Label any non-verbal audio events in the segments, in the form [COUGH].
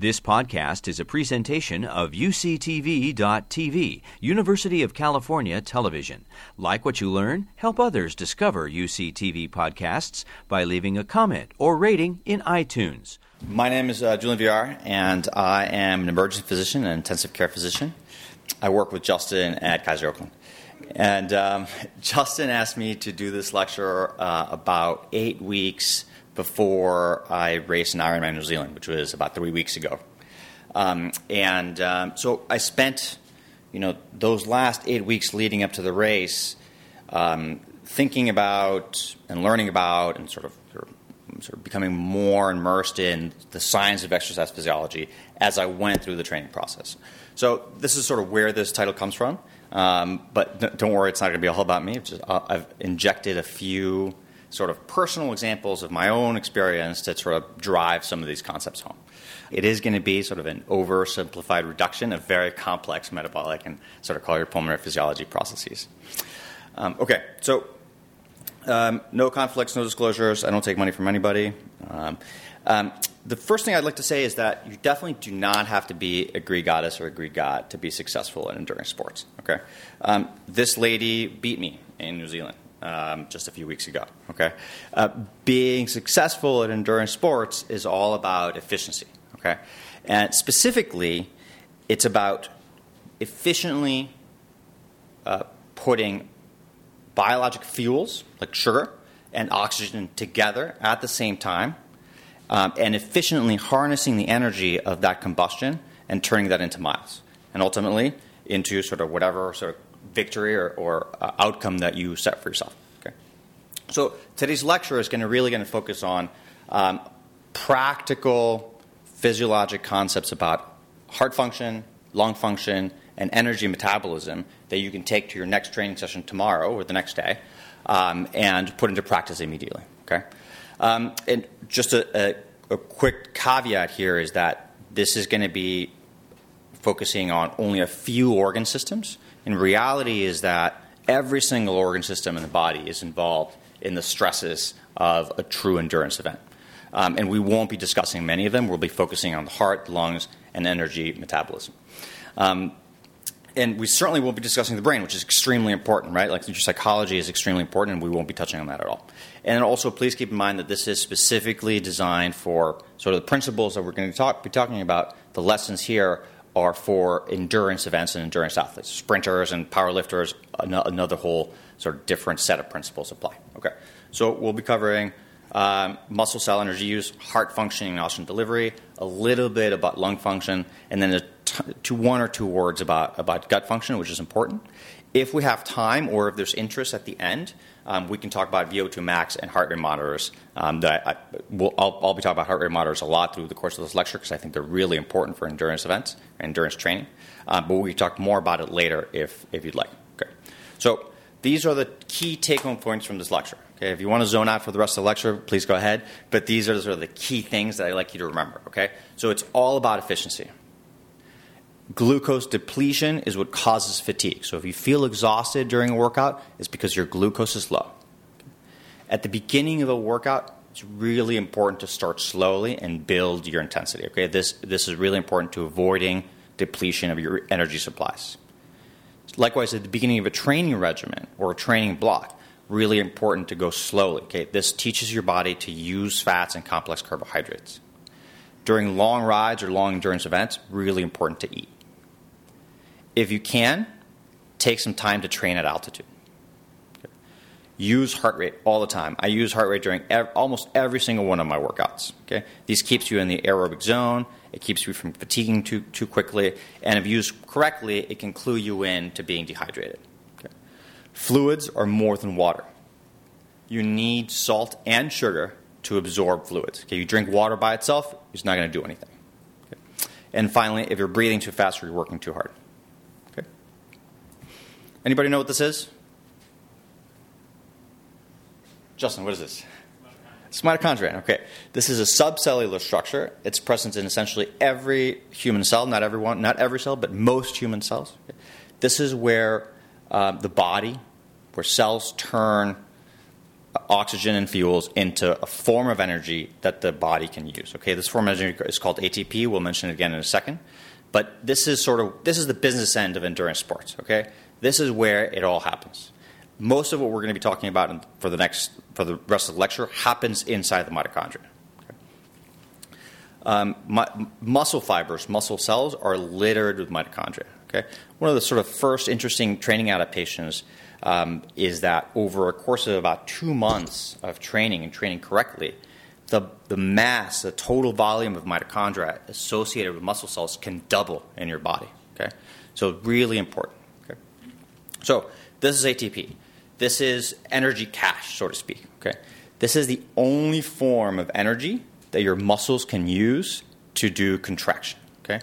This podcast is a presentation of UCTV.tv, University of California Television. Like what you learn, help others discover UCTV podcasts by leaving a comment or rating in iTunes. My name is uh, Julian Villar, and I am an emergency physician and intensive care physician. I work with Justin at Kaiser Oakland. And um, [LAUGHS] Justin asked me to do this lecture uh, about eight weeks before I raced an Ironman New Zealand, which was about three weeks ago. Um, and um, so I spent, you know, those last eight weeks leading up to the race, um, thinking about and learning about and sort of, sort of, becoming more immersed in the science of exercise physiology as I went through the training process. So this is sort of where this title comes from. Um, but don't worry, it's not going to be all about me. Just, uh, I've injected a few sort of personal examples of my own experience that sort of drive some of these concepts home. It is going to be sort of an oversimplified reduction of very complex metabolic and sort of cardiopulmonary physiology processes. Um, okay, so um, no conflicts, no disclosures. I don't take money from anybody. Um, um, the first thing I'd like to say is that you definitely do not have to be a Greek goddess or a Greek god to be successful in endurance sports. Okay, um, this lady beat me in New Zealand um, just a few weeks ago. Okay, uh, being successful at endurance sports is all about efficiency. Okay, and specifically, it's about efficiently uh, putting biologic fuels like sugar and oxygen together at the same time, um, and efficiently harnessing the energy of that combustion and turning that into miles, and ultimately into sort of whatever sort of victory or, or uh, outcome that you set for yourself. Okay. So today's lecture is going to really going to focus on um, practical physiologic concepts about heart function, lung function, and energy metabolism that you can take to your next training session tomorrow or the next day um, and put into practice immediately. Okay. Um, and just a, a, a quick caveat here is that this is going to be focusing on only a few organ systems in reality is that every single organ system in the body is involved in the stresses of a true endurance event. Um, and we won't be discussing many of them. We'll be focusing on the heart, the lungs, and energy metabolism. Um, and we certainly won't be discussing the brain, which is extremely important, right? Like your psychology is extremely important, and we won't be touching on that at all. And also, please keep in mind that this is specifically designed for sort of the principles that we're going to talk, be talking about. The lessons here are for endurance events and endurance athletes. Sprinters and powerlifters, another whole sort of different set of principles apply. Okay, so we'll be covering um, muscle cell energy use, heart functioning, and oxygen delivery, a little bit about lung function, and then to one or two words about, about gut function, which is important. If we have time or if there's interest at the end, um, we can talk about VO2 max and heart rate monitors. Um, that I, will I'll, I'll, be talking about heart rate monitors a lot through the course of this lecture because I think they're really important for endurance events and endurance training. Um, but we can talk more about it later if, if you'd like. Okay. So these are the key take-home points from this lecture. Okay, if you want to zone out for the rest of the lecture, please go ahead. But these are sort of the key things that I'd like you to remember. Okay, so it's all about efficiency glucose depletion is what causes fatigue. So if you feel exhausted during a workout, it's because your glucose is low. At the beginning of a workout, it's really important to start slowly and build your intensity. Okay, this this is really important to avoiding depletion of your energy supplies. Likewise, at the beginning of a training regimen or a training block, really important to go slowly. Okay, this teaches your body to use fats and complex carbohydrates. During long rides or long endurance events, really important to eat if you can, take some time to train at altitude. Use heart rate all the time. I use heart rate during ev- almost every single one of my workouts. Okay, these keeps you in the aerobic zone. It keeps you from fatiguing too too quickly, and if used correctly, it can clue you in to being dehydrated. Okay. Fluids are more than water. You need salt and sugar to absorb fluids. Okay, you drink water by itself, it's not going to do anything. Okay. And finally, if you're breathing too fast or you're working too hard. Anybody know what this is? Justin, what is this? It's mitochondria. Okay. This is a subcellular structure. It's present in essentially every human cell, not everyone, not every cell, but most human cells. This is where uh, the body, where cells turn oxygen and fuels into a form of energy that the body can use. Okay, this form of energy is called ATP. We'll mention it again in a second. But this is sort of this is the business end of endurance sports. Okay, this is where it all happens. Most of what we're going to be talking about for the next for the rest of the lecture happens inside the mitochondria. Okay? Um, mu- muscle fibers, muscle cells are littered with mitochondria. Okay, one of the sort of first interesting training adaptations um, is that over a course of about two months of training and training correctly, the, the mass, the total volume of mitochondria associated with muscle cells can double in your body. Okay, so really important. So this is ATP. This is energy cache, so to speak. Okay, this is the only form of energy that your muscles can use to do contraction. Okay,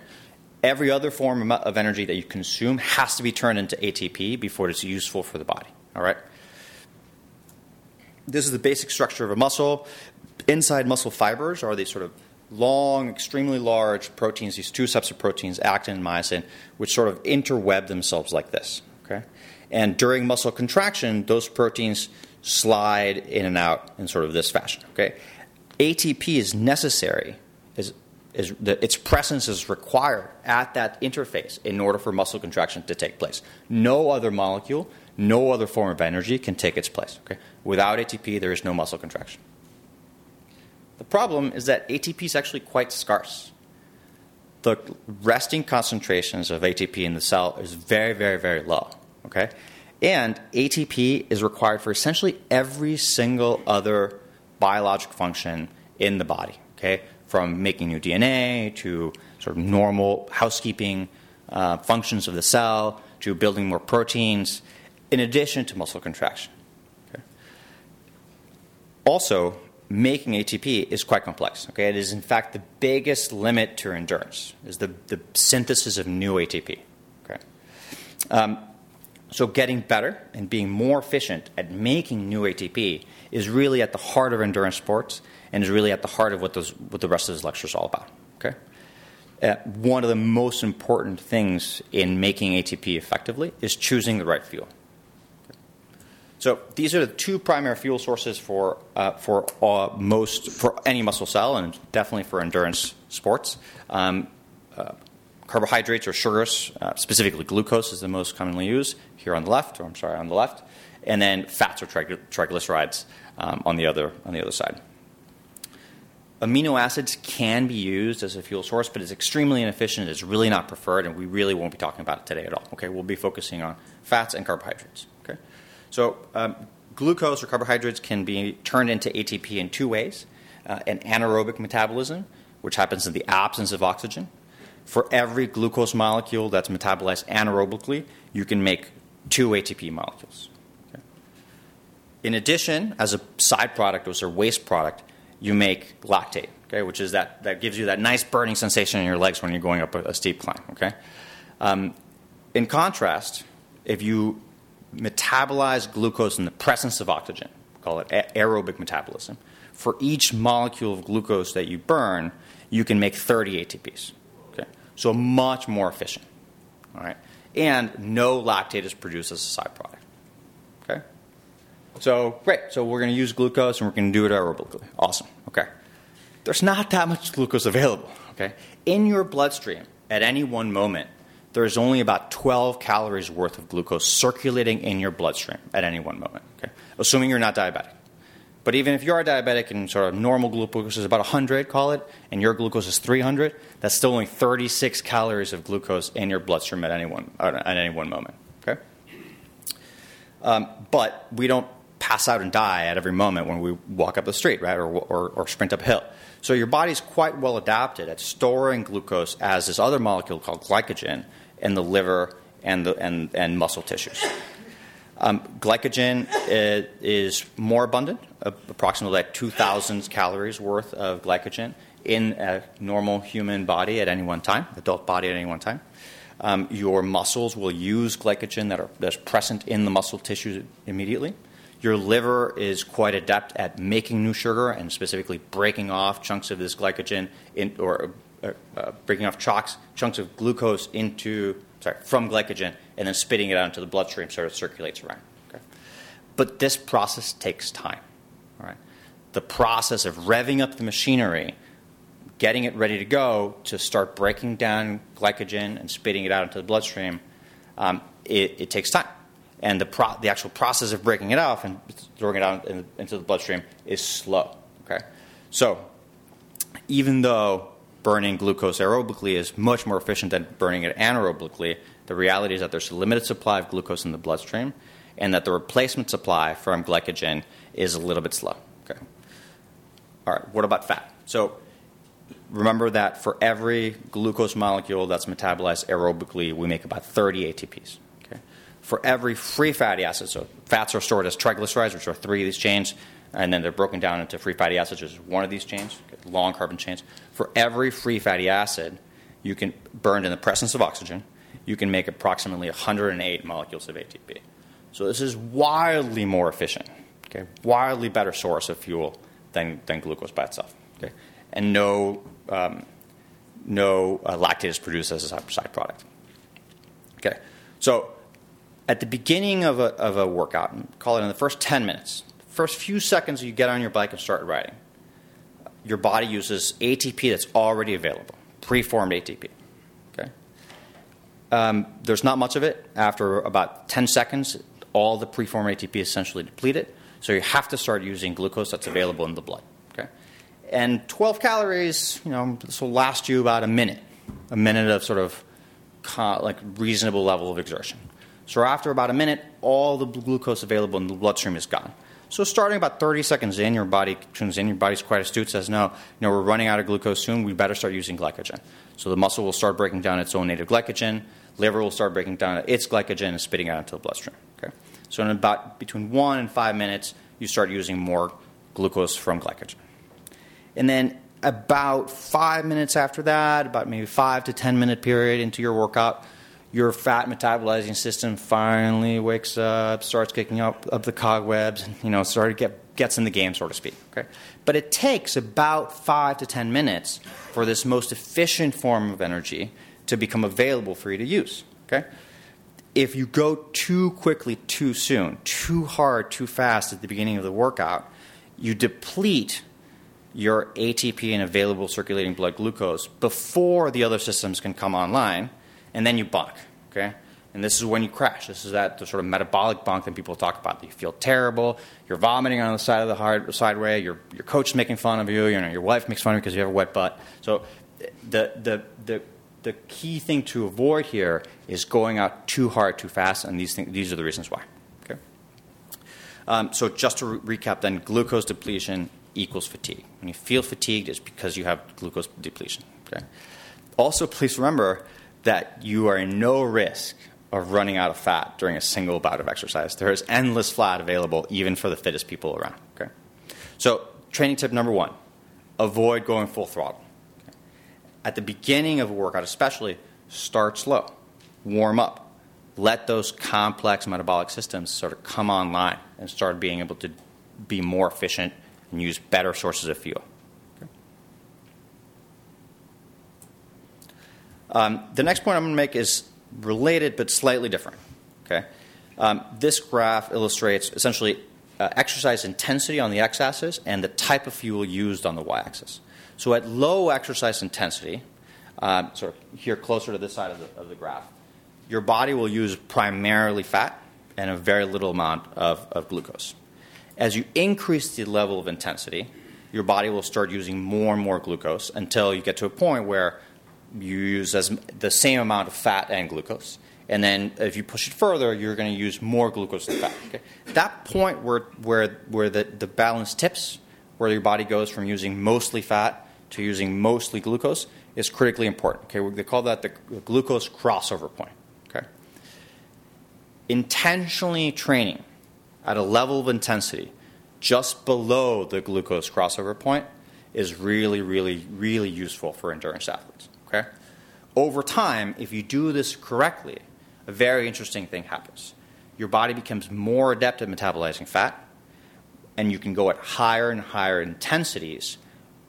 every other form of energy that you consume has to be turned into ATP before it's useful for the body. All right. This is the basic structure of a muscle. Inside muscle fibers are these sort of long, extremely large proteins, these two sets of proteins, actin and myosin, which sort of interweb themselves like this. Okay? And during muscle contraction, those proteins slide in and out in sort of this fashion. Okay? ATP is necessary, is, is the, its presence is required at that interface in order for muscle contraction to take place. No other molecule, no other form of energy can take its place. Okay? Without ATP, there is no muscle contraction. The problem is that ATP is actually quite scarce. The resting concentrations of ATP in the cell is very, very, very low. Okay? And ATP is required for essentially every single other biologic function in the body. Okay? From making new DNA to sort of normal housekeeping uh, functions of the cell to building more proteins, in addition to muscle contraction. Okay? Also, making ATP is quite complex. Okay, it is in fact the biggest limit to endurance is the, the synthesis of new ATP. Okay, um, so getting better and being more efficient at making new ATP is really at the heart of endurance sports and is really at the heart of what, those, what the rest of this lecture is all about. Okay. Uh, one of the most important things in making ATP effectively is choosing the right fuel. So these are the two primary fuel sources for uh, for uh, most for any muscle cell and definitely for endurance sports. Um, uh, carbohydrates or sugars, uh, specifically glucose, is the most commonly used here on the left, or I'm sorry, on the left, and then fats or triglycerides um, on the other on the other side. Amino acids can be used as a fuel source, but it's extremely inefficient. It's really not preferred, and we really won't be talking about it today at all. Okay, we'll be focusing on fats and carbohydrates. So, um, glucose or carbohydrates can be turned into ATP in two ways uh, an anaerobic metabolism, which happens in the absence of oxygen. For every glucose molecule that's metabolized anaerobically, you can make two ATP molecules. Okay? In addition, as a side product or waste product, you make lactate, okay, which is that, that gives you that nice burning sensation in your legs when you're going up a, a steep climb. Okay? Um, in contrast, if you metabolize glucose in the presence of oxygen, We call it aerobic metabolism. For each molecule of glucose that you burn, you can make 30 ATPs. Okay? So much more efficient. All right? And no lactate is produced as a side product. Okay? So great. So we're going to use glucose and we're going to do it aerobically. Awesome. Okay. There's not that much glucose available. Okay. In your bloodstream at any one moment, there's only about 12 calories worth of glucose circulating in your bloodstream at any one moment, okay? assuming you're not diabetic. But even if you are diabetic and sort of normal glucose is about 100, call it, and your glucose is 300, that's still only 36 calories of glucose in your bloodstream at any one, at any one moment. Okay? Um, but we don't pass out and die at every moment when we walk up the street, right, or, or, or sprint up a hill. So your body's quite well adapted at storing glucose as this other molecule called glycogen in the liver and, the, and, and muscle tissues. Um, glycogen is more abundant, approximately like 2,000 calories worth of glycogen in a normal human body at any one time, adult body at any one time. Um, your muscles will use glycogen that are, that's present in the muscle tissue immediately. Your liver is quite adept at making new sugar and specifically breaking off chunks of this glycogen in, or uh, uh, breaking off chunks, chunks of glucose into, sorry, from glycogen and then spitting it out into the bloodstream so it circulates around. Okay? But this process takes time. All right. The process of revving up the machinery, getting it ready to go to start breaking down glycogen and spitting it out into the bloodstream, um, it, it, takes time. And the, pro- the actual process of breaking it off and throwing it out in, into the bloodstream is slow. Okay? So, even though burning glucose aerobically is much more efficient than burning it anaerobically, the reality is that there's a limited supply of glucose in the bloodstream and that the replacement supply from glycogen is a little bit slow. Okay. All right, what about fat? So remember that for every glucose molecule that's metabolized aerobically, we make about 30 ATPs. For every free fatty acid, so fats are stored as triglycerides, which are three of these chains, and then they're broken down into free fatty acids, which is one of these chains, long carbon chains. For every free fatty acid, you can burned in the presence of oxygen, you can make approximately 108 molecules of ATP. So this is wildly more efficient, okay, wildly better source of fuel than, than glucose by itself. Okay? And no, um, no uh, lactate is produced as a side product. Okay, so at the beginning of a, of a workout, call it in the first 10 minutes, first few seconds you get on your bike and start riding, your body uses ATP that's already available, preformed ATP. Okay? Um, there's not much of it. After about 10 seconds, all the preformed ATP is essentially depleted. So you have to start using glucose that's available in the blood. Okay? And 12 calories, you know, this will last you about a minute, a minute of sort of like reasonable level of exertion. So after about a minute, all the glucose available in the bloodstream is gone. So starting about 30 seconds in, your body tunes in. Your body's quite astute. Says, "No, you know, we're running out of glucose soon. We better start using glycogen." So the muscle will start breaking down its own native glycogen. Liver will start breaking down its glycogen and spitting out into the bloodstream. Okay. So in about between one and five minutes, you start using more glucose from glycogen. And then about five minutes after that, about maybe five to ten minute period into your workout, your fat metabolizing system finally wakes up, starts kicking up, up the cobwebs, you know, sort of get, gets in the game, so to speak. Okay? But it takes about five to ten minutes for this most efficient form of energy to become available for you to use. Okay? If you go too quickly, too soon, too hard, too fast at the beginning of the workout, you deplete your ATP and available circulating blood glucose before the other systems can come online and then you bonk. Okay? And this is when you crash. This is that the sort of metabolic bonk that people talk about. You feel terrible. You're vomiting on the side of the hard, sideway. Your your coach making fun of you. You know your wife makes fun of you because you have a wet butt. So the the the the key thing to avoid here is going out too hard, too fast, and these things, these are the reasons why. Okay. Um, so just to re- recap, then glucose depletion equals fatigue. When you feel fatigued, it's because you have glucose depletion. Okay. Also, please remember that you are in no risk of running out of fat during a single bout of exercise. There is endless fat available even for the fittest people around. Okay? So, training tip number one avoid going full throttle. Okay? At the beginning of a workout, especially, start slow, warm up, let those complex metabolic systems sort of come online and start being able to be more efficient and use better sources of fuel. Um, the next point I'm going to make is related but slightly different. Okay, um, this graph illustrates essentially uh, exercise intensity on the x-axis and the type of fuel used on the y-axis. So at low exercise intensity, uh, sort of here closer to this side of the, of the graph, your body will use primarily fat and a very little amount of, of glucose. As you increase the level of intensity, your body will start using more and more glucose until you get to a point where you use as the same amount of fat and glucose. And then if you push it further, you're going to use more glucose than fat. Okay? That point where, where, where the, the balance tips, where your body goes from using mostly fat to using mostly glucose, is critically important. Okay? They call that the glucose crossover point. Okay? Intentionally training at a level of intensity just below the glucose crossover point is really, really, really useful for endurance athletes. Okay? Over time, if you do this correctly, a very interesting thing happens. Your body becomes more adept at metabolizing fat, and you can go at higher and higher intensities,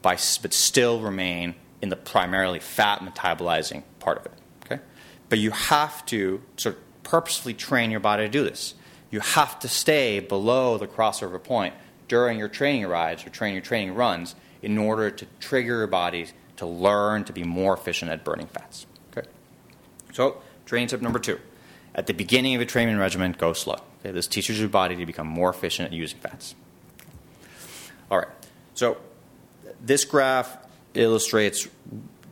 by, but still remain in the primarily fat metabolizing part of it. Okay? But you have to sort of purposefully train your body to do this. You have to stay below the crossover point during your training rides or training your training runs in order to trigger your body to learn to be more efficient at burning fats. Okay? So, training tip number two. At the beginning of a training regimen, go slow. Okay? This teaches your body to become more efficient at using fats. All right. So, this graph illustrates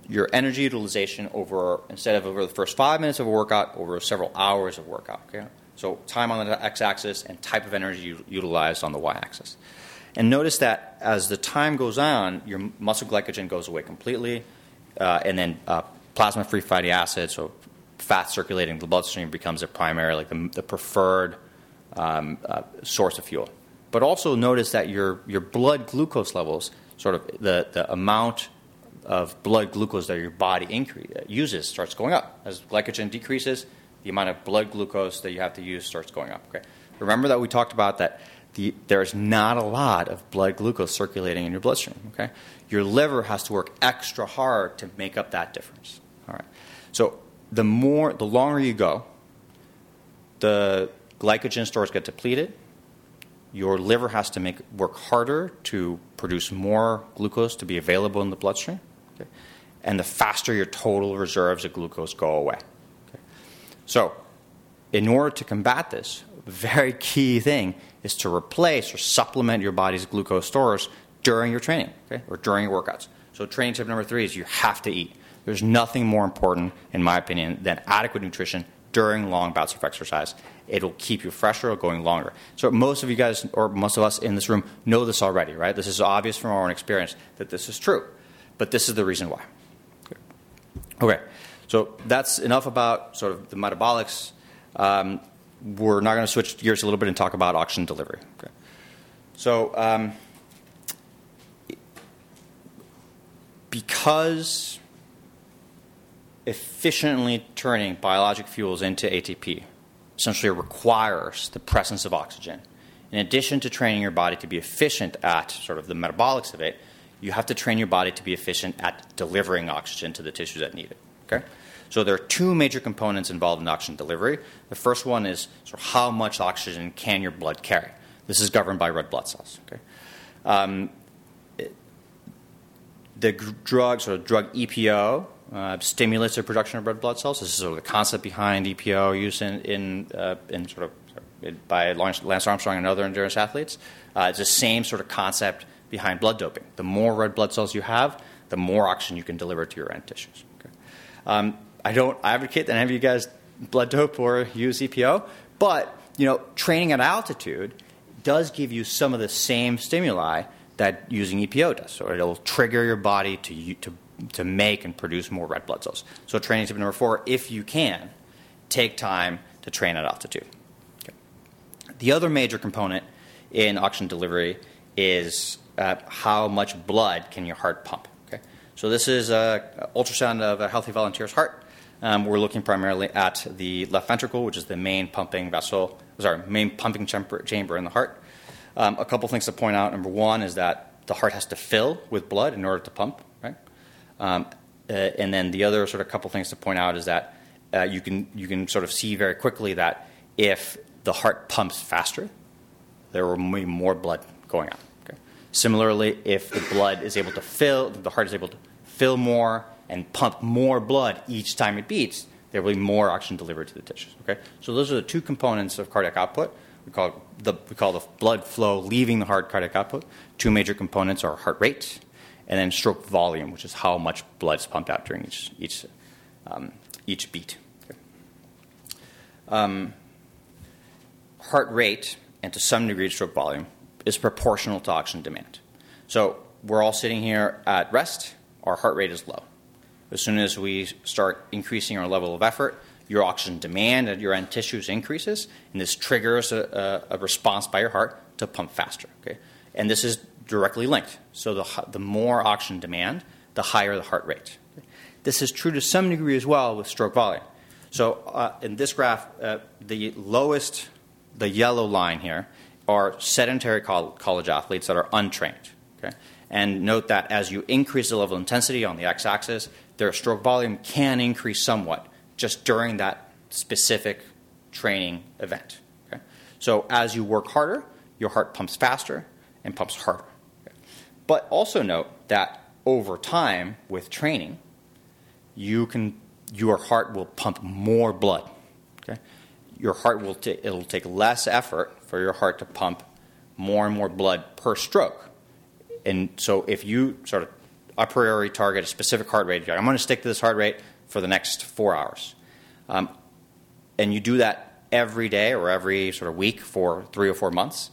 your energy utilization over instead of over the first five minutes of a workout over several hours of workout. Okay, so time on the x-axis and type of energy utilized on the y-axis. And notice that as the time goes on, your muscle glycogen goes away completely, uh, and then uh, plasma-free fatty acids, so fat circulating the bloodstream, becomes a primary, like the, the preferred um, uh, source of fuel. But also notice that your your blood glucose levels, sort of the, the amount of blood glucose that your body increase, uses starts going up. As glycogen decreases, the amount of blood glucose that you have to use starts going up. Okay. Remember that we talked about that the, there's not a lot of blood glucose circulating in your bloodstream. Okay. Your liver has to work extra hard to make up that difference. All right. So the more, the longer you go, the glycogen stores get depleted. Your liver has to make work harder to produce more glucose to be available in the bloodstream. Okay? And the faster your total reserves of glucose go away. Okay? So, in order to combat this, very key thing is to replace or supplement your body's glucose stores during your training okay? or during your workouts. So, training tip number three is you have to eat. There's nothing more important, in my opinion, than adequate nutrition during long bouts of exercise. It'll keep you fresher going longer. So most of you guys, or most of us in this room, know this already, right? This is obvious from our own experience that this is true. But this is the reason why. Okay, so that's enough about sort of the metabolics. Um, we're now going to switch gears a little bit and talk about oxygen delivery. Okay. So, um, because efficiently turning biologic fuels into ATP essentially requires the presence of oxygen. In addition to training your body to be efficient at sort of the metabolics of it, you have to train your body to be efficient at delivering oxygen to the tissues that need it. Okay? So there are two major components involved in oxygen delivery. The first one is sort of how much oxygen can your blood carry. This is governed by red blood cells. Okay? Um, the drug, sort of drug EPO, uh, stimulates the production of red blood cells. This is sort of the concept behind EPO use in, in, uh, in sort of by Lance Armstrong and other endurance athletes. Uh, it's the same sort of concept behind blood doping. The more red blood cells you have, the more oxygen you can deliver to your end tissues. Okay? Um, I don't advocate that any of you guys blood dope or use EPO, but you know, training at altitude does give you some of the same stimuli that using EPO does. So it'll trigger your body to, to to make and produce more red blood cells. So, training tip number four if you can, take time to train at altitude. Okay. The other major component in oxygen delivery is uh, how much blood can your heart pump. Okay? So, this is an ultrasound of a healthy volunteer's heart. Um, we're looking primarily at the left ventricle, which is the main pumping vessel, sorry, main pumping chamber in the heart. Um, a couple things to point out. Number one is that the heart has to fill with blood in order to pump. Um, uh, and then the other sort of couple things to point out is that uh, you can you can sort of see very quickly that if the heart pumps faster, there will be more blood going out. Okay? Similarly, if the blood is able to fill, the heart is able to fill more and pump more blood each time it beats, there will be more oxygen delivered to the tissues. Okay, so those are the two components of cardiac output. We call the we call the blood flow leaving the heart cardiac output. Two major components are heart rate and then stroke volume, which is how much blood is pumped out during each each um, each beat. Okay. Um, heart rate and to some degree stroke volume is proportional to oxygen demand. So we're all sitting here at rest. Our heart rate is low. As soon as we start increasing our level of effort, your oxygen demand at your end tissues increases, and this triggers a, a, a response by your heart to pump faster. Okay, and this is directly linked. So the, the more oxygen demand, the higher the heart rate. This is true to some degree as well with stroke volume. So uh, in this graph, uh, the lowest, the yellow line here, are sedentary college athletes that are untrained. Okay? And note that as you increase the level of intensity on the x axis, their stroke volume can increase somewhat just during that specific training event. Okay? So as you work harder, your heart pumps faster, and pumps harder. But also note that over time with training, you can your heart will pump more blood. Okay? Your heart will t- it'll take less effort for your heart to pump more and more blood per stroke. And so if you sort of a priori target a specific heart rate, I'm going to stick to this heart rate for the next four hours. Um, and you do that every day or every sort of week for three or four months,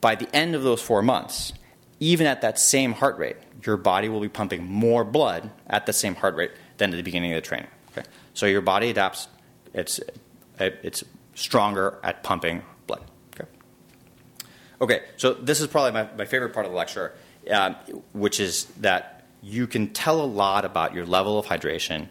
by the end of those four months, even at that same heart rate, your body will be pumping more blood at the same heart rate than at the beginning of the training. Okay? So your body adapts, it's, it's stronger at pumping blood. Okay, okay so this is probably my, my favorite part of the lecture, uh, which is that you can tell a lot about your level of hydration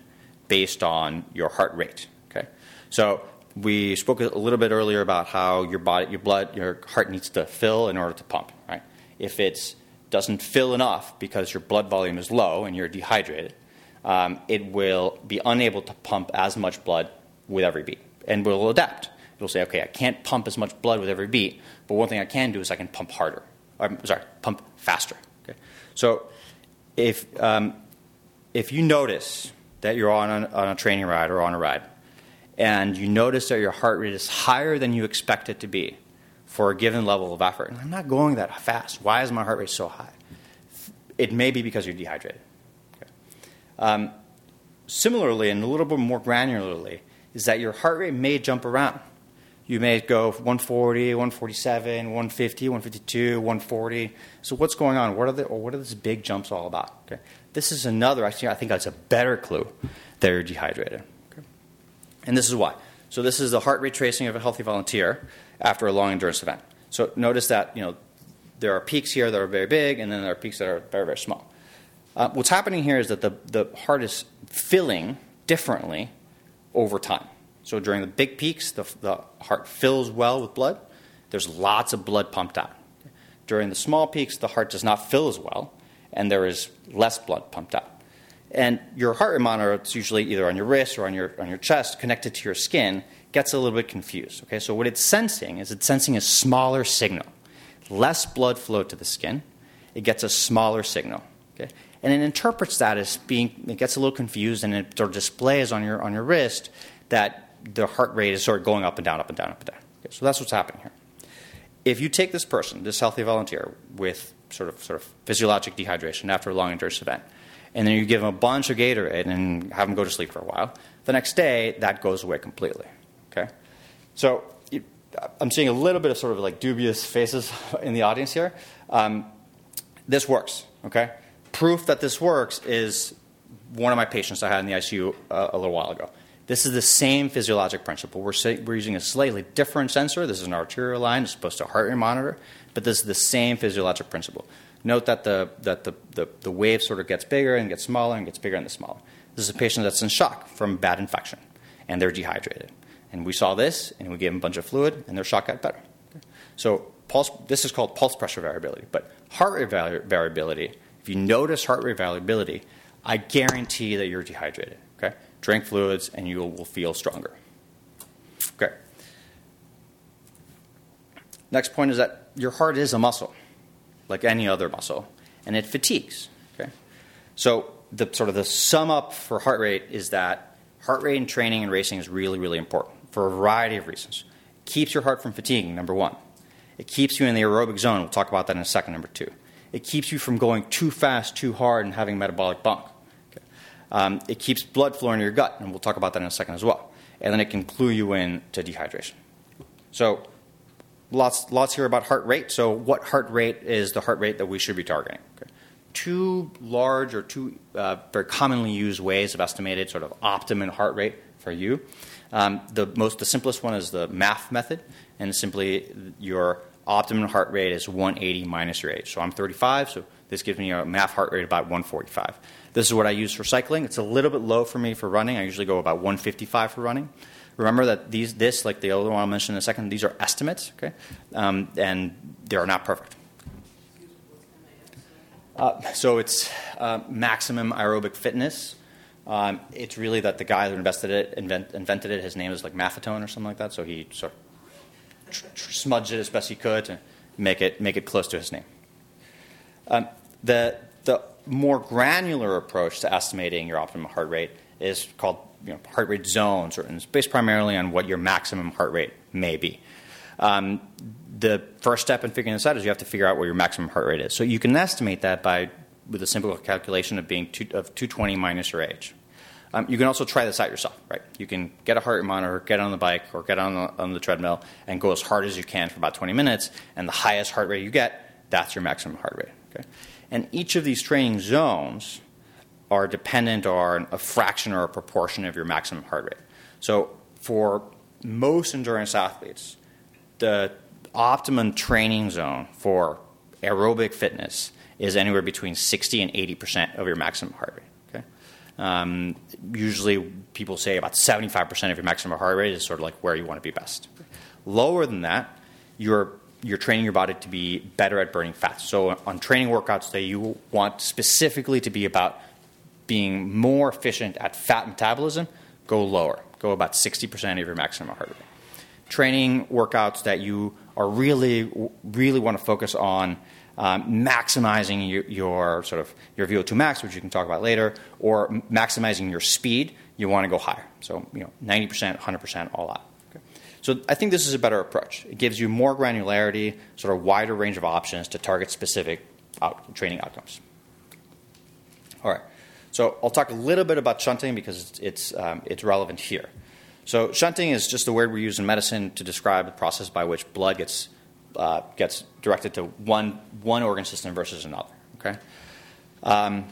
based on your heart rate. Okay, so we spoke a little bit earlier about how your body, your blood, your heart needs to fill in order to pump. Right? If it doesn't fill enough because your blood volume is low and you're dehydrated, um, it will be unable to pump as much blood with every beat, and will adapt. It'll say, okay, I can't pump as much blood with every beat, but one thing I can do is I can pump harder. I'm sorry, pump faster. Okay? So if um, if you notice that you're on a, on a training ride or on a ride, and you notice that your heart rate is higher than you expect it to be for a given level of effort, and I'm not going that fast. Why is my heart rate so high? It may be because you're dehydrated. Okay. Um, similarly, and a little bit more granularly, is that your heart rate may jump around. You may go 140, 147, 150, 152, 140. So what's going on? What are the, what are these big jumps all about? Okay. This is another, actually, I think that's a better clue that you're dehydrated. Okay. And this is why. So this is the heart rate tracing of a healthy volunteer after a long endurance event. So notice that you know there are peaks here that are very big, and then there are peaks that are very very small. Uh, what's happening here is that the, the heart is filling differently over time. So during the big peaks, the, the heart fills well with blood. There's lots of blood pumped out. During the small peaks, the heart does not fill as well, and there is less blood pumped out. And your heart rate monitor, it's usually either on your wrist or on your, on your chest, connected to your skin, gets a little bit confused. Okay, so what it's sensing is it's sensing a smaller signal. Less blood flow to the skin, it gets a smaller signal. Okay? And it interprets that as being, it gets a little confused and it of displays on your, on your wrist that the heart rate is sort of going up and down, up and down, up and down. Okay, so that's what's happening here. If you take this person, this healthy volunteer, with sort of sort of physiologic dehydration after a long endurance event, and then you give them a bunch of Gatorade and have them go to sleep for a while, the next day that goes away completely. Okay, so I'm seeing a little bit of sort of like dubious faces [LAUGHS] in the audience here. Um, this works. Okay, proof that this works is one of my patients I had in the ICU uh, a little while ago. This is the same physiologic principle. We're, say, we're using a slightly different sensor. This is an arterial line as opposed to heart rate monitor, but this is the same physiologic principle. Note that the, that the, the, the wave sort of gets bigger and gets smaller and gets bigger and smaller. This is a patient that's in shock from bad infection, and they're dehydrated. And we saw this, and we gave them a bunch of fluid, and their shock got better. So pulse, this is called pulse pressure variability. But heart rate variability, if you notice heart rate variability, I guarantee that you're dehydrated drink fluids, and you will feel stronger. Okay. Next point is that your heart is a muscle, like any other muscle, and it fatigues. Okay. So the sort of the sum up for heart rate is that heart rate in training and racing is really, really important for a variety of reasons. It keeps your heart from fatiguing, number one. It keeps you in the aerobic zone. We'll talk about that in a second, number two. It keeps you from going too fast, too hard, and having metabolic bonk. Um, it keeps blood flowing in your gut, and we'll talk about that in a second as well. And then it can clue you in to dehydration. So, lots, lots here about heart rate. So, what heart rate is the heart rate that we should be targeting? Okay. Two large or two uh, very commonly used ways of estimated sort of optimum heart rate for you. Um, the most, the simplest one is the MAF method, and simply your optimum heart rate is 180 minus your age. So I'm 35, so this gives me a MAF heart rate about 145. This is what I use for cycling. It's a little bit low for me for running. I usually go about 155 for running. Remember that these, this, like the other one I'll mention in a second, these are estimates, okay? Um, and they are not perfect. Uh, so it's uh, maximum aerobic fitness. Um, it's really that the guy who invented it, invent, invented it, his name is like Maffetone or something like that. So he sort of smudged it as best he could to make it make it close to his name. Um, the, the more granular approach to estimating your optimum heart rate is called you know, heart rate zones, or, and it's based primarily on what your maximum heart rate may be. Um, the first step in figuring this out is you have to figure out what your maximum heart rate is. So you can estimate that by with a simple calculation of being two, of 220 minus your age. Um, you can also try this out yourself, right? You can get a heart monitor, get on the bike or get on the, on the treadmill, and go as hard as you can for about 20 minutes. And the highest heart rate you get, that's your maximum heart rate. Okay? And each of these training zones are dependent on a fraction or a proportion of your maximum heart rate. So for most endurance athletes, the optimum training zone for aerobic fitness is anywhere between 60 and 80 percent of your maximum heart rate. Um, usually, people say about 75 percent of your maximum heart rate is sort of like where you want to be best. Lower than that, you're you're training your body to be better at burning fat. So, on training workouts that you want specifically to be about being more efficient at fat metabolism, go lower. Go about 60% of your maximum heart rate. Training workouts that you are really, really want to focus on um, maximizing your, your, sort of your VO2 max, which you can talk about later, or maximizing your speed, you want to go higher. So, you know, 90%, 100%, all out. Okay. So I think this is a better approach. It gives you more granularity, sort of wider range of options to target specific out, training outcomes. All right. So I'll talk a little bit about shunting because it's, it's, um, it's relevant here. So shunting is just the word we use in medicine to describe the process by which blood gets, uh, gets directed to one, one organ system versus another. Okay? Um,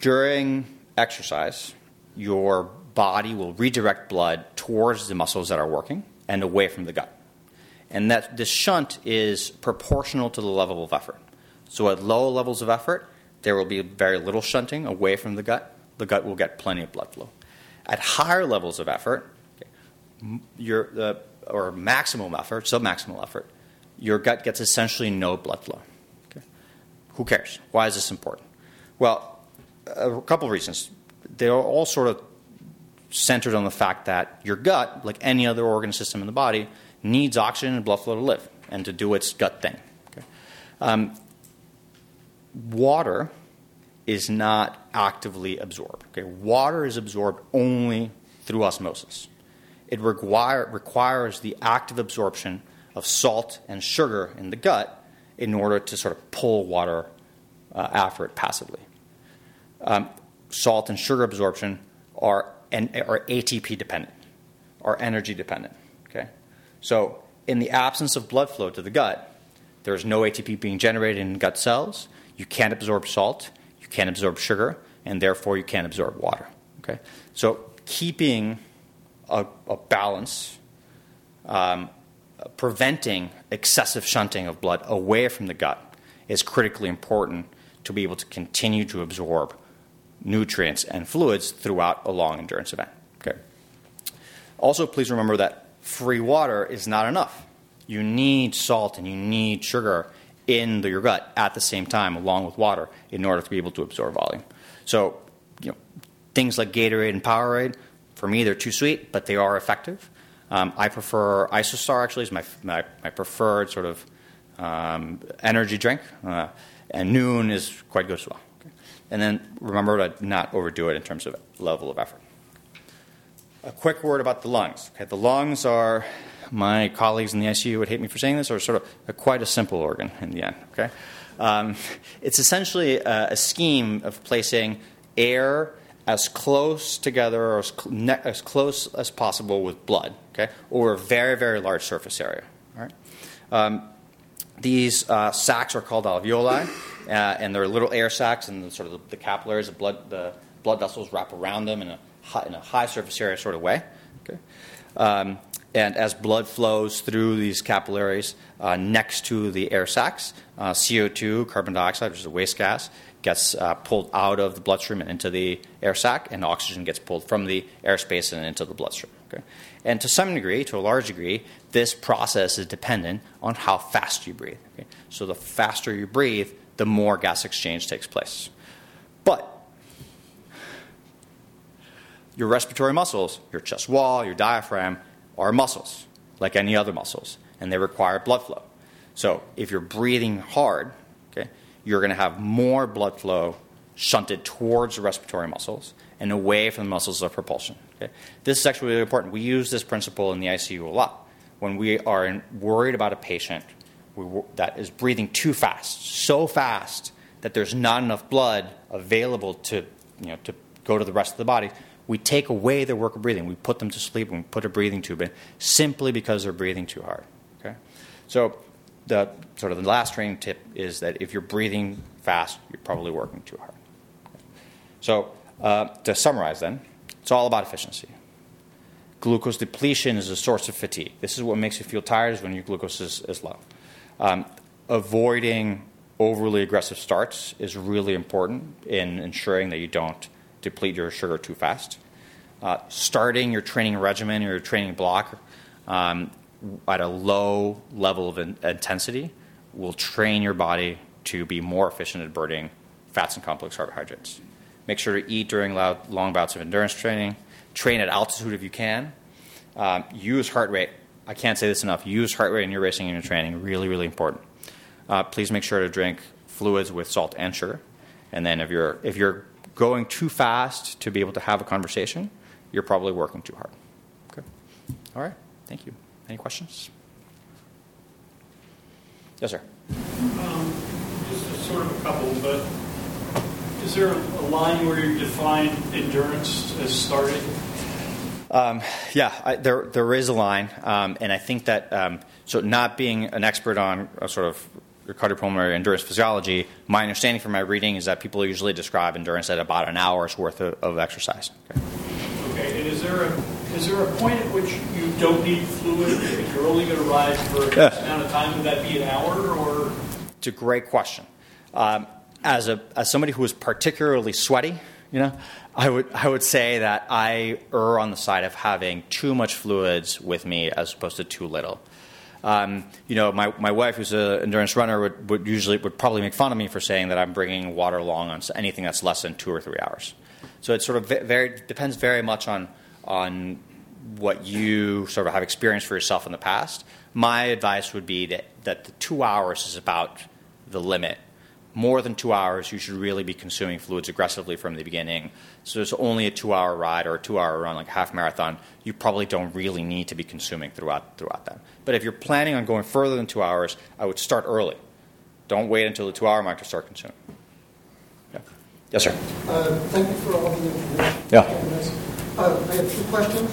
during exercise, your body will redirect blood towards the muscles that are working and away from the gut. And that this shunt is proportional to the level of effort. So at low levels of effort, there will be very little shunting away from the gut. The gut will get plenty of blood flow. At higher levels of effort, your, uh, or maximum effort, submaximal effort, your gut gets essentially no blood flow. Okay? Who cares? Why is this important? Well, a couple of reasons. They're all sort of centered on the fact that your gut, like any other organ system in the body, needs oxygen and blood flow to live and to do its gut thing. Okay? Um, water is not actively absorbed. Okay? Water is absorbed only through osmosis. It require, requires the active absorption of salt and sugar in the gut in order to sort of pull water uh, after it passively. Um, salt and sugar absorption are, and, are ATP dependent, are energy dependent. Okay? So, in the absence of blood flow to the gut, there's no ATP being generated in gut cells you can't absorb salt, you can't absorb sugar, and therefore you can't absorb water. Okay? So keeping a, a balance, um, preventing excessive shunting of blood away from the gut is critically important to be able to continue to absorb nutrients and fluids throughout a long endurance event. Okay. Also, please remember that free water is not enough. You need salt and you need sugar in the, your gut at the same time, along with water, in order to be able to absorb volume. So, you know, things like Gatorade and Powerade, for me, they're too sweet, but they are effective. Um, I prefer Isostar, actually, is my, my, my preferred sort of um, energy drink, uh, and Nuun is quite good as well. Okay. And then remember to not overdo it in terms of level of effort. A quick word about the lungs. Okay, the lungs are my colleagues in the ICU would hate me for saying this, are sort of a, quite a simple organ in the end. Okay, um, it's essentially a, a, scheme of placing air as close together or as, cl- as, close as possible with blood. Okay, over a very very large surface area. All right. Um, these uh, sacs are called alveoli, uh, and they're little air sacs, and the, sort of the, the capillaries, the blood, the blood vessels wrap around them in a high, in a high surface area sort of way. Okay. Um, and as blood flows through these capillaries uh, next to the air sacs, uh, CO2, carbon dioxide, which is a waste gas, gets uh, pulled out of the bloodstream and into the air sac, and oxygen gets pulled from the airspace and into the bloodstream. Okay? And to some degree, to a large degree, this process is dependent on how fast you breathe. Okay? So the faster you breathe, the more gas exchange takes place. But your respiratory muscles, your chest wall, your diaphragm, are muscles, like any other muscles, and they require blood flow. So if you're breathing hard, okay, you're going to have more blood flow shunted towards the respiratory muscles and away from the muscles of propulsion. Okay? This is actually really important. We use this principle in the ICU a lot. When we are in, worried about a patient we, that is breathing too fast, so fast that there's not enough blood available to, you know, to go to the rest of the body, we take away their work of breathing. We put them to sleep and we put a breathing tube in simply because they're breathing too hard. Okay? So the sort of the last training tip is that if you're breathing fast, you're probably working too hard. So uh, to summarize, then, it's all about efficiency. Glucose depletion is a source of fatigue. This is what makes you feel tired is when your glucose is, is low. Um, avoiding overly aggressive starts is really important in ensuring that you don't deplete your sugar too fast. Uh, starting your training regimen or your training block um, at a low level of in- intensity will train your body to be more efficient at burning fats and complex carbohydrates. Make sure to eat during loud, long bouts of endurance training. Train at altitude if you can. Um, use heart rate. I can't say this enough. Use heart rate in your racing and your training. Really, really important. Uh, please make sure to drink fluids with salt and sugar. And then if you're if you're going too fast to be able to have a conversation, you're probably working too hard. Okay. All right. Thank you. Any questions? Yes, sir. Um, just sort of a couple, but is there a line where you define endurance as starting? Um, yeah, I, there there is a line, um, and I think that um, so not being an expert on a sort of cardiopulmonary endurance physiology, my understanding from my reading is that people usually describe endurance at about an hour's worth of, of exercise. Okay. okay, and is there a is there a point at which you don't need fluid if you're only going to ride for a yeah. amount of time? Would that be an hour or? It's a great question. Um, as a as somebody who is particularly sweaty, you know, I would I would say that I err on the side of having too much fluids with me as opposed to too little. Um, you know, my, my wife, who's an endurance runner, would, would usually would probably make fun of me for saying that I'm bringing water along on anything that's less than two or three hours. So it sort of very depends very much on on what you sort of have experienced for yourself in the past. My advice would be that, that the two hours is about the limit. More than two hours, you should really be consuming fluids aggressively from the beginning. So it's only a two-hour ride or a two-hour run, like a half marathon. You probably don't really need to be consuming throughout throughout that. But if you're planning on going further than two hours, I would start early. Don't wait until the two-hour mark to start consuming. Yeah. Yes, sir. Uh, thank you for all the information. Yeah. Uh, I have two questions.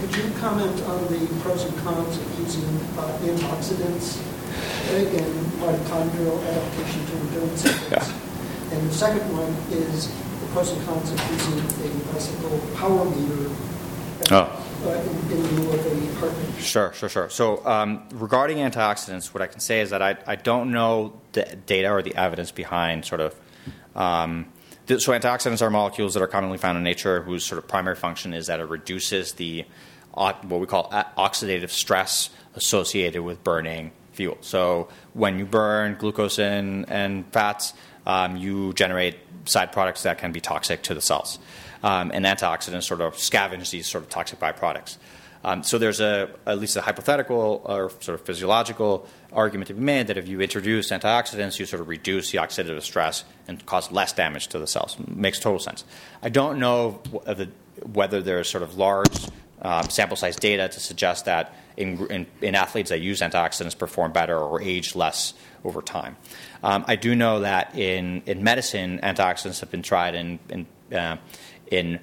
Could you comment on the pros and cons of using uh, antioxidants in mitochondrial adaptation to endurance efforts? Yeah. And the second one is the pros and cons of using a bicycle power meter oh. Uh, in, in, of a heart. Sure, sure, sure. So um, regarding antioxidants, what I can say is that I, I don't know the data or the evidence behind sort of um, so antioxidants are molecules that are commonly found in nature whose sort of primary function is that it reduces the what we call oxidative stress associated with burning fuel. So when you burn glucose and, and fats, um, you generate side products that can be toxic to the cells. Um, and antioxidants sort of scavenge these sort of toxic byproducts. Um, so there's a at least a hypothetical or sort of physiological argument to be made that if you introduce antioxidants, you sort of reduce the oxidative stress and cause less damage to the cells. It makes total sense. I don't know whether there's sort of large um, sample size data to suggest that in, in, in, athletes that use antioxidants perform better or age less over time. Um, I do know that in, in medicine, antioxidants have been tried in, in, uh, in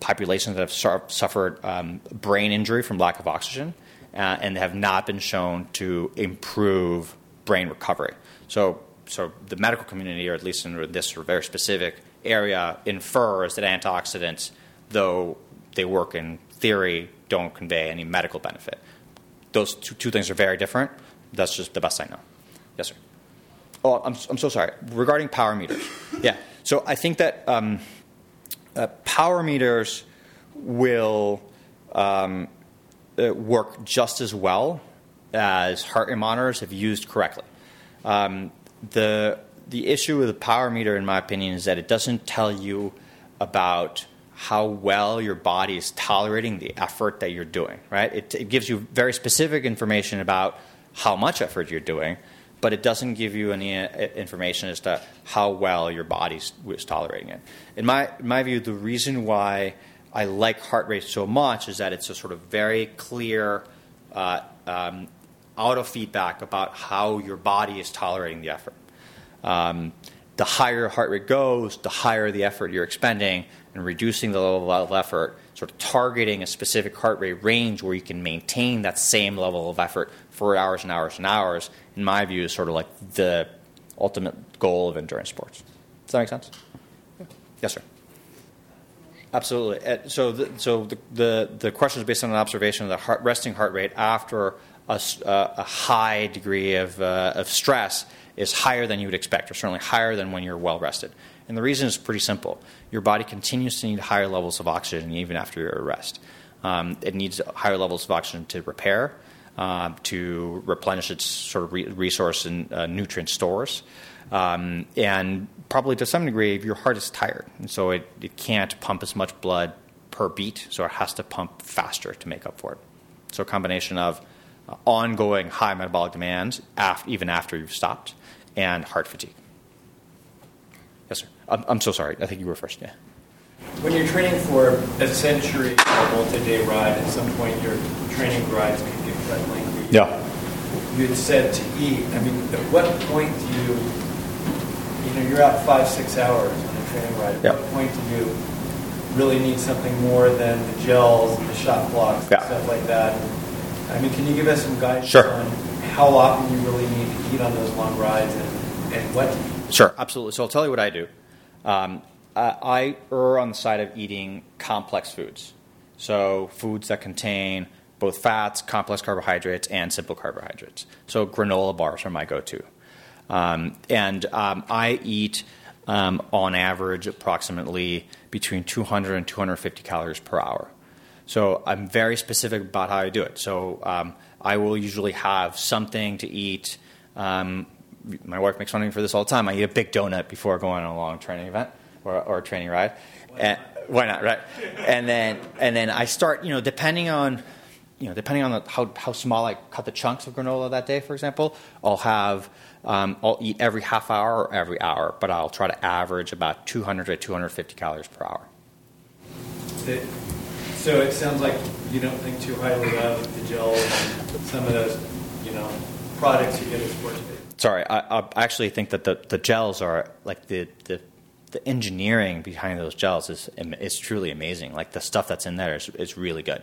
populations that have su- suffered um, brain injury from lack of oxygen uh, and have not been shown to improve brain recovery. So, so the medical community, or at least in this very specific area, infers that antioxidants, though they work in theory don't convey any medical benefit. Those two, two things are very different. That's just the best I know. Yes, sir. Oh, I'm, I'm so sorry. Regarding power meters, yeah. So I think that um, uh, power meters will um, uh, work just as well as heart rate monitors if used correctly. Um, the the issue with the power meter, in my opinion, is that it doesn't tell you about how well your body is tolerating the effort that you're doing, right? It, it, gives you very specific information about how much effort you're doing, but it doesn't give you any uh, information as to how well your body is tolerating it. In my, in my view, the reason why I like heart rate so much is that it's a sort of very clear uh, um, auto feedback about how your body is tolerating the effort. Um, the higher heart rate goes, the higher the effort you're expending, and reducing the level of effort, sort of targeting a specific heart rate range where you can maintain that same level of effort for hours and hours and hours, in my view, is sort of like the ultimate goal of endurance sports. Does that make sense? Yes, sir. Absolutely. Uh, so, the, so the, the, the question is based on an observation of the heart, resting heart rate after a, uh, a high degree of, uh, of stress is higher than you would expect, or certainly higher than when you're well rested. And the reason is pretty simple. Your body continues to need higher levels of oxygen even after your rest. Um, it needs higher levels of oxygen to repair, uh, to replenish its sort of re- resource and uh, nutrient stores. Um, and probably to some degree, your heart is tired, and so it, it can't pump as much blood per beat, so it has to pump faster to make up for it. So, a combination of uh, ongoing high metabolic demands, af- even after you've stopped, and heart fatigue. Yes, sir. I'm, I'm so sorry. I think you were first. Yeah. When you're training for a century or multi-day ride, at some point your training rides can get quite lengthy. Yeah. You had said to eat. I mean, at what point do you, you know, you're out five, six hours on a training ride. At yeah. what point do you really need something more than the gels and the Shot Bloks yeah. and stuff like that? I mean, can you give us some guidance sure. on how often you really need to eat on those long rides and, and what to eat? Sure, absolutely. So I'll tell you what I do. Um, I err on the side of eating complex foods. So foods that contain both fats, complex carbohydrates, and simple carbohydrates. So granola bars are my go-to. Um, and um, I eat um, on average approximately between 200 and 250 calories per hour. So I'm very specific about how I do it. So um, I will usually have something to eat. Um, my wife makes fun of me for this all the time. I eat a big donut before going on a long training event or, or a training ride. Why, and, why not, right? and then and then I start, you know, depending on you know, depending on the, how, how small I cut the chunks of granola that day, for example, I'll have um, I'll eat every half hour or every hour, but I'll try to average about 200 to 250 calories per hour. So it sounds like you don't think too highly of the gels and some of those, you know, products you get at sports Sorry, I, I actually think that the, the gels are like the, the the engineering behind those gels is is truly amazing. Like the stuff that's in there is, is really good.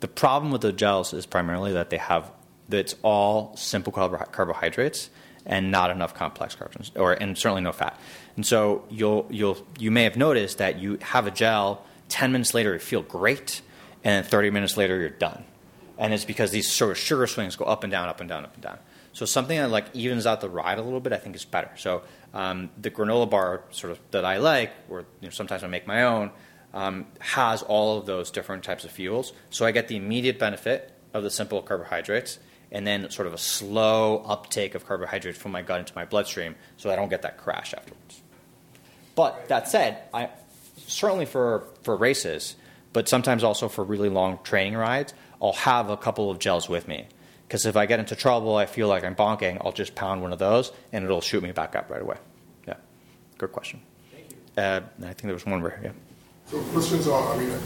The problem with the gels is primarily that they have that it's all simple carbohydrates and not enough complex carbs, or and certainly no fat. And so you'll you'll you may have noticed that you have a gel 10 minutes later, you feel great, and then 30 minutes later, you're done. And it's because these sort of sugar swings go up and down, up and down, up and down. So something that like evens out the ride a little bit, I think is better. So um, the granola bar sort of that I like, or you know, sometimes I make my own, um, has all of those different types of fuels. So I get the immediate benefit of the simple carbohydrates, and then sort of a slow uptake of carbohydrates from my gut into my bloodstream, so I don't get that crash afterwards. But that said, I certainly for, for races, but sometimes also for really long training rides, I'll have a couple of gels with me. Because if I get into trouble, I feel like I'm bonking, I'll just pound one of those and it'll shoot me back up right away. Yeah. Good question. Thank you. Uh, I think there was one more. Yeah. So questions are, I mean,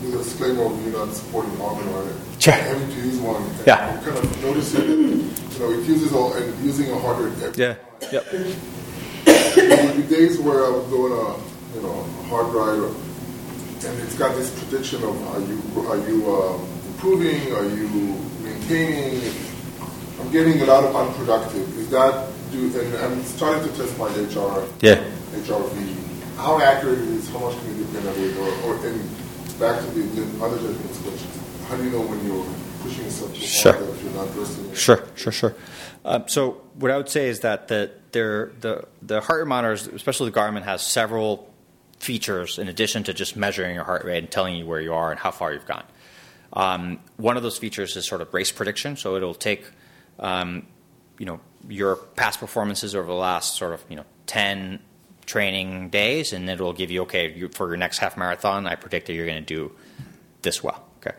there's a disclaimer of you not supporting Garmin or sure. having to use one. And yeah. I'm kind of noticing, you know, it uses all, and using a hundred every Yeah. Time. Yep. There would be days where I would go on a you know, hard drive, and it's got this prediction of are you are you uh, improving, are you maintaining? I'm getting a lot of unproductive. Is that do? And I'm starting to test my HR. Yeah. HRV. How accurate it is? How much can you depend on it? Or, or and back to the, the other gentleman's question. How do you know when you're pushing yourself too sure. hard that you're not resting? Sure, sure, sure. Um, so what I would say is that the the the heart rate monitors, especially the Garmin, has several features in addition to just measuring your heart rate and telling you where you are and how far you've gone. Um, one of those features is sort of race prediction, so it'll take um, you know your past performances over the last sort of you know ten training days, and it'll give you okay you, for your next half marathon. I predict that you're going to do this well. Okay,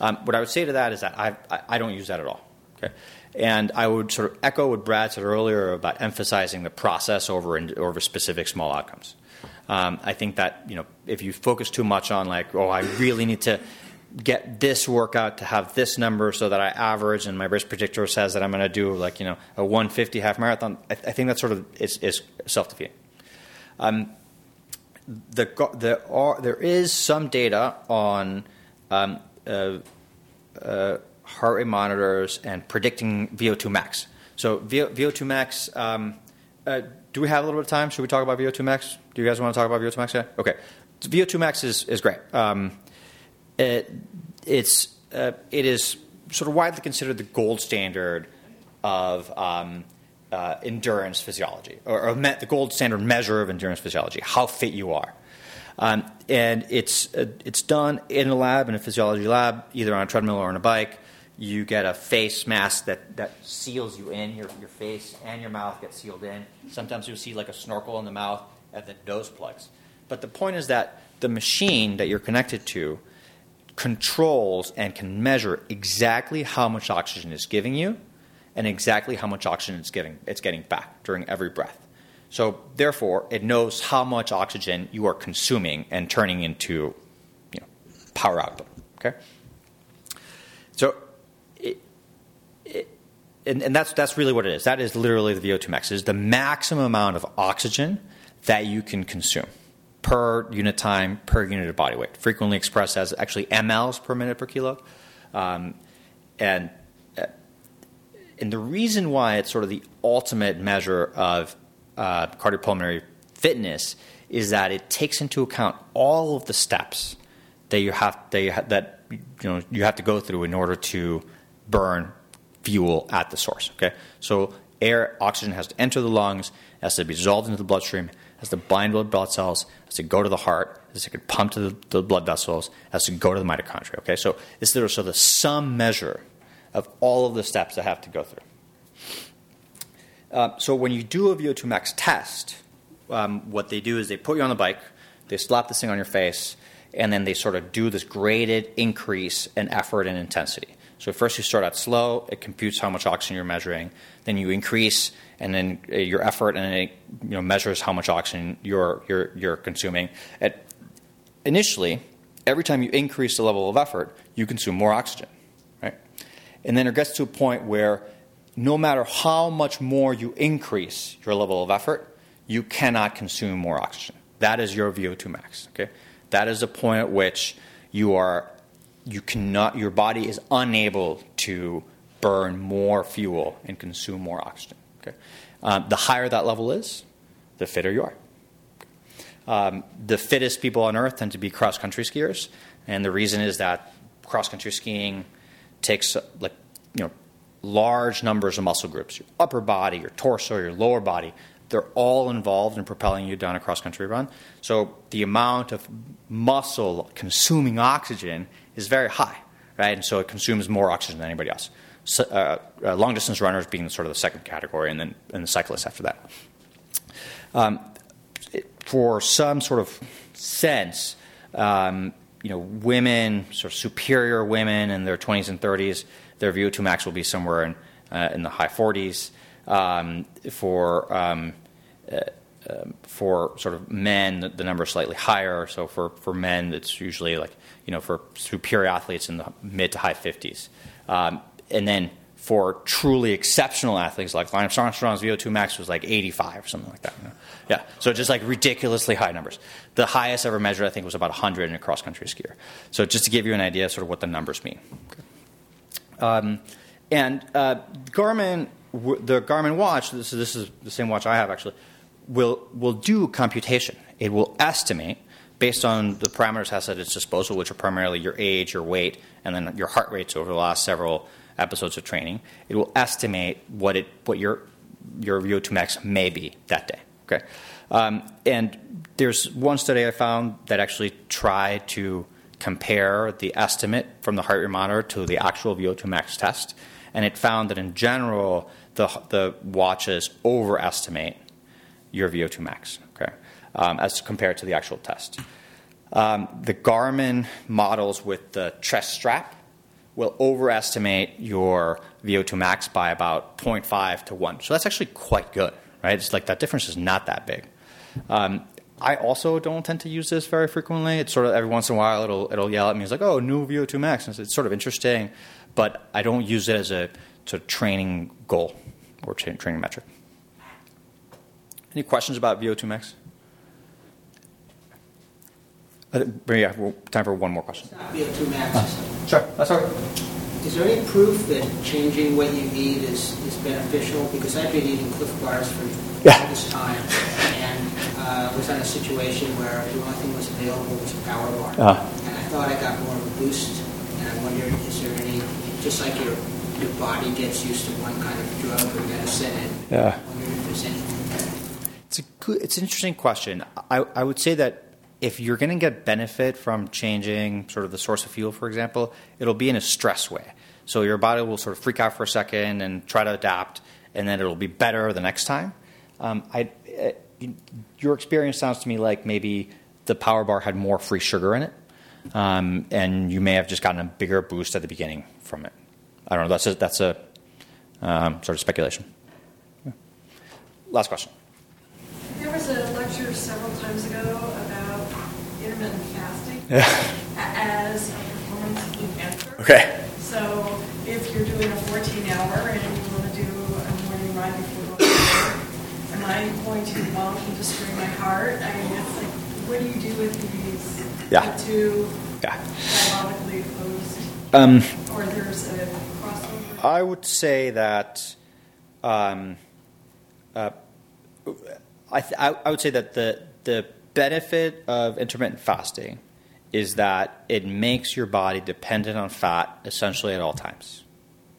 um, what I would say to that is that I, I, I don't use that at all. Okay? And I would sort of echo what Brad said earlier about emphasizing the process over over specific small outcomes. Um, I think that you know if you focus too much on like, oh, I really need to get this workout to have this number so that I average, and my risk predictor says that I'm going to do like you know a 150 half marathon. I, I think that sort of is, is self defeating. Um, the, are, there is some data on um, uh, uh, heart rate monitors and predicting VO2 max. So VO2 max. Um, uh, do we have a little bit of time? Should we talk about VO2 max? Do you guys want to talk about VO2 max? Yeah. Okay. VO2 max is is great. Um, it, it's uh, it is sort of widely considered the gold standard of um, uh, endurance physiology, or, or the gold standard measure of endurance physiology, how fit you are. Um, and it's uh, it's done in a lab, in a physiology lab, either on a treadmill or on a bike. You get a face mask that, that seals you in. Your, your face and your mouth get sealed in. Sometimes you'll see like a snorkel in the mouth at the nose plugs. But the point is that the machine that you're connected to controls and can measure exactly how much oxygen is giving you and exactly how much oxygen it's getting it's getting back during every breath. So therefore, it knows how much oxygen you are consuming and turning into you know, power output. Okay. So, it, it, and, and that's that's really what it is. That is literally the VO2 max. It is the maximum amount of oxygen that you can consume per unit time per unit of body weight. Frequently expressed as actually mLs per minute per kilo. Um, and and the reason why it's sort of the ultimate measure of uh, cardiopulmonary fitness is that it takes into account all of the steps that you have that you, ha- that, you know you have to go through in order to burn fuel at the source. Okay, so air oxygen has to enter the lungs, has to be dissolved into the bloodstream, has to bind with blood cells, has to go to the heart, has to get pumped to the, the blood vessels, has to go to the mitochondria. Okay, so it's sort of the sum measure of all of the steps that have to go through. Uh, so when you do a VO2 max test, um, what they do is they put you on the bike, they slap this thing on your face, and then they sort of do this graded increase in effort and intensity. So first you start out slow, it computes how much oxygen you're measuring, then you increase, and then uh, your effort, and it you know measures how much oxygen you're you're, you're consuming. At, initially, every time you increase the level of effort, you consume more oxygen? And then it gets to a point where no matter how much more you increase your level of effort, you cannot consume more oxygen. That is your VO2 max. Okay, that is the point at which you are you cannot your body is unable to burn more fuel and consume more oxygen. Okay, um, the higher that level is, the fitter you are. Um, the fittest people on earth tend to be cross country skiers, and the reason is that cross country skiing takes like you know large numbers of muscle groups your upper body, your torso, your lower body. They're all involved in propelling you down a cross country run. So the amount of muscle consuming oxygen is very high, right? And so it consumes more oxygen than anybody else. So, uh, uh, long distance runners being sort of the second category, and then and the cyclists after that. Um, it, for some sort of sense, um, you know, women, sort of superior women in their 20s and 30s, their VO2 max will be somewhere in, uh, in the high 40s. Um, for um, uh, um, for sort of men, the, the number is slightly higher. So for, for men, it's usually like you know for superior athletes in the mid to high 50s, um, and then for truly exceptional athletes like Lance Armstrong's VO2 max was like 85 or something like that. You know? Yeah, so just like ridiculously high numbers. The highest ever measured, I think, was about 100 in a cross country skier. So just to give you an idea, sort of what the numbers mean. Um, and uh, Garmin, the Garmin watch, this is, this is the same watch I have actually, will, will do computation. It will estimate based on the parameters it has at its disposal, which are primarily your age, your weight, and then your heart rates over the last several episodes of training. It will estimate what it what your your VO2 max may be that day. Okay, um, and there's one study I found that actually tried to compare the estimate from the heart rate monitor to the actual VO2 max test, and it found that in general the the watches overestimate your VO2 max. Okay, um, as compared to the actual test. Um, the Garmin models with the chest strap will overestimate your VO2 max by about 0.5 to 1. So that's actually quite good, right? It's like that difference is not that big. Um, I also don't tend to use this very frequently. It's sort of every once in a while it'll it'll yell at me. It's like, oh, new VO2 max. And it's sort of interesting, but I don't use it as a sort of training goal or tra- training metric. Any questions about VO2 max? Uh, yeah, well, time for one more question. VO2 max. Sure, that's all right. Is there any proof that changing what you eat is, is beneficial? Because I've been eating Clif Bars for Yeah. all this time, and uh, was in a situation where the only thing was available was a power bar. Ah. And I thought I got more of a boost, and I wondered, is there any, just like your, your body gets used to one kind of drug or medicine, and Yeah. I wondered if there's anything It's a good, it's an interesting question. I, I would say that if you're going to get benefit from changing sort of the source of fuel, for example, it'll be in a stress way. So your body will sort of freak out for a second and try to adapt, and then it'll be better the next time. Um, I, uh, your experience sounds to me like maybe the power bar had more free sugar in it, um, and you may have just gotten a bigger boost at the beginning from it. I don't know. That's a, that's a um, sort of speculation. Yeah. Last question. There was a lecture several times ago about intermittent fasting Yeah. as a performance enhancer. Okay. So if you're doing a 14 hour and you want to do a morning run before going to work, am I going to bump and destroy my heart? I mean, it's like, what do you do with these? Yeah. Two Yeah. diabolically opposed, Um, or there's a crossover? I would say that um, uh, I, th- I, I would say that the the benefit of intermittent fasting is that it makes your body dependent on fat essentially at all times.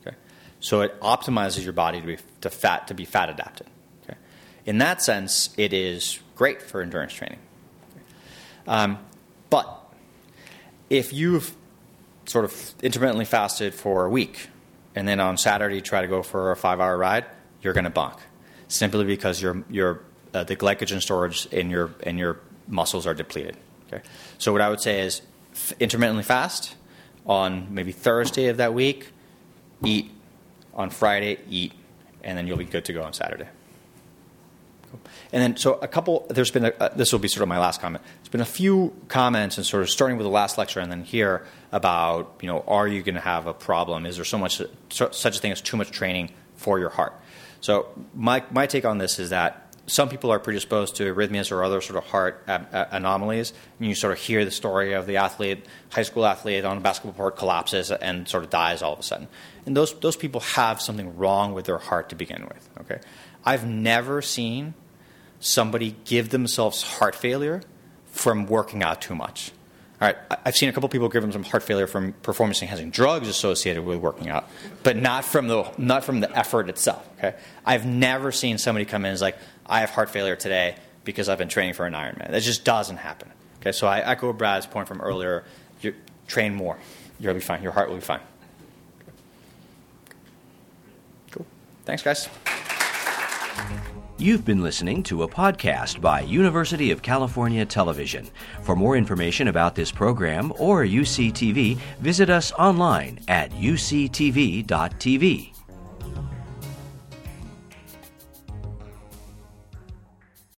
Okay, so it optimizes your body to be to fat to be fat adapted. Okay, in that sense, it is great for endurance training. Um, but if you've sort of intermittently fasted for a week and then on Saturday try to go for a five hour ride, you're going to bonk simply because your, your, uh, the glycogen storage in your, in your muscles are depleted. Okay? So, what I would say is f- intermittently fast on maybe Thursday of that week, eat. On Friday, eat. And then you'll be good to go on Saturday. And then, so a couple, there's been, a, uh, this will be sort of my last comment. There's been a few comments, and sort of starting with the last lecture and then here about, you know, are you going to have a problem? Is there so much, so, such a thing as too much training for your heart? So, my, my take on this is that some people are predisposed to arrhythmias or other sort of heart a- anomalies. And you sort of hear the story of the athlete, high school athlete on a basketball court collapses and sort of dies all of a sudden. And those, those people have something wrong with their heart to begin with. Okay, I've never seen somebody give themselves heart failure from working out too much. All right, I've seen a couple people give themselves heart failure from performance enhancing drugs associated with working out, but not from the not from the effort itself. Okay, I've never seen somebody come in and is like, I have heart failure today because I've been training for an Ironman. That just doesn't happen. Okay, so I echo Brad's point from earlier. You train more, you'll be fine. Your heart will be fine. Cool. Thanks, guys. You've been listening to a podcast by University of California Television. For more information about this program or UCTV, visit us online at uctv.tv.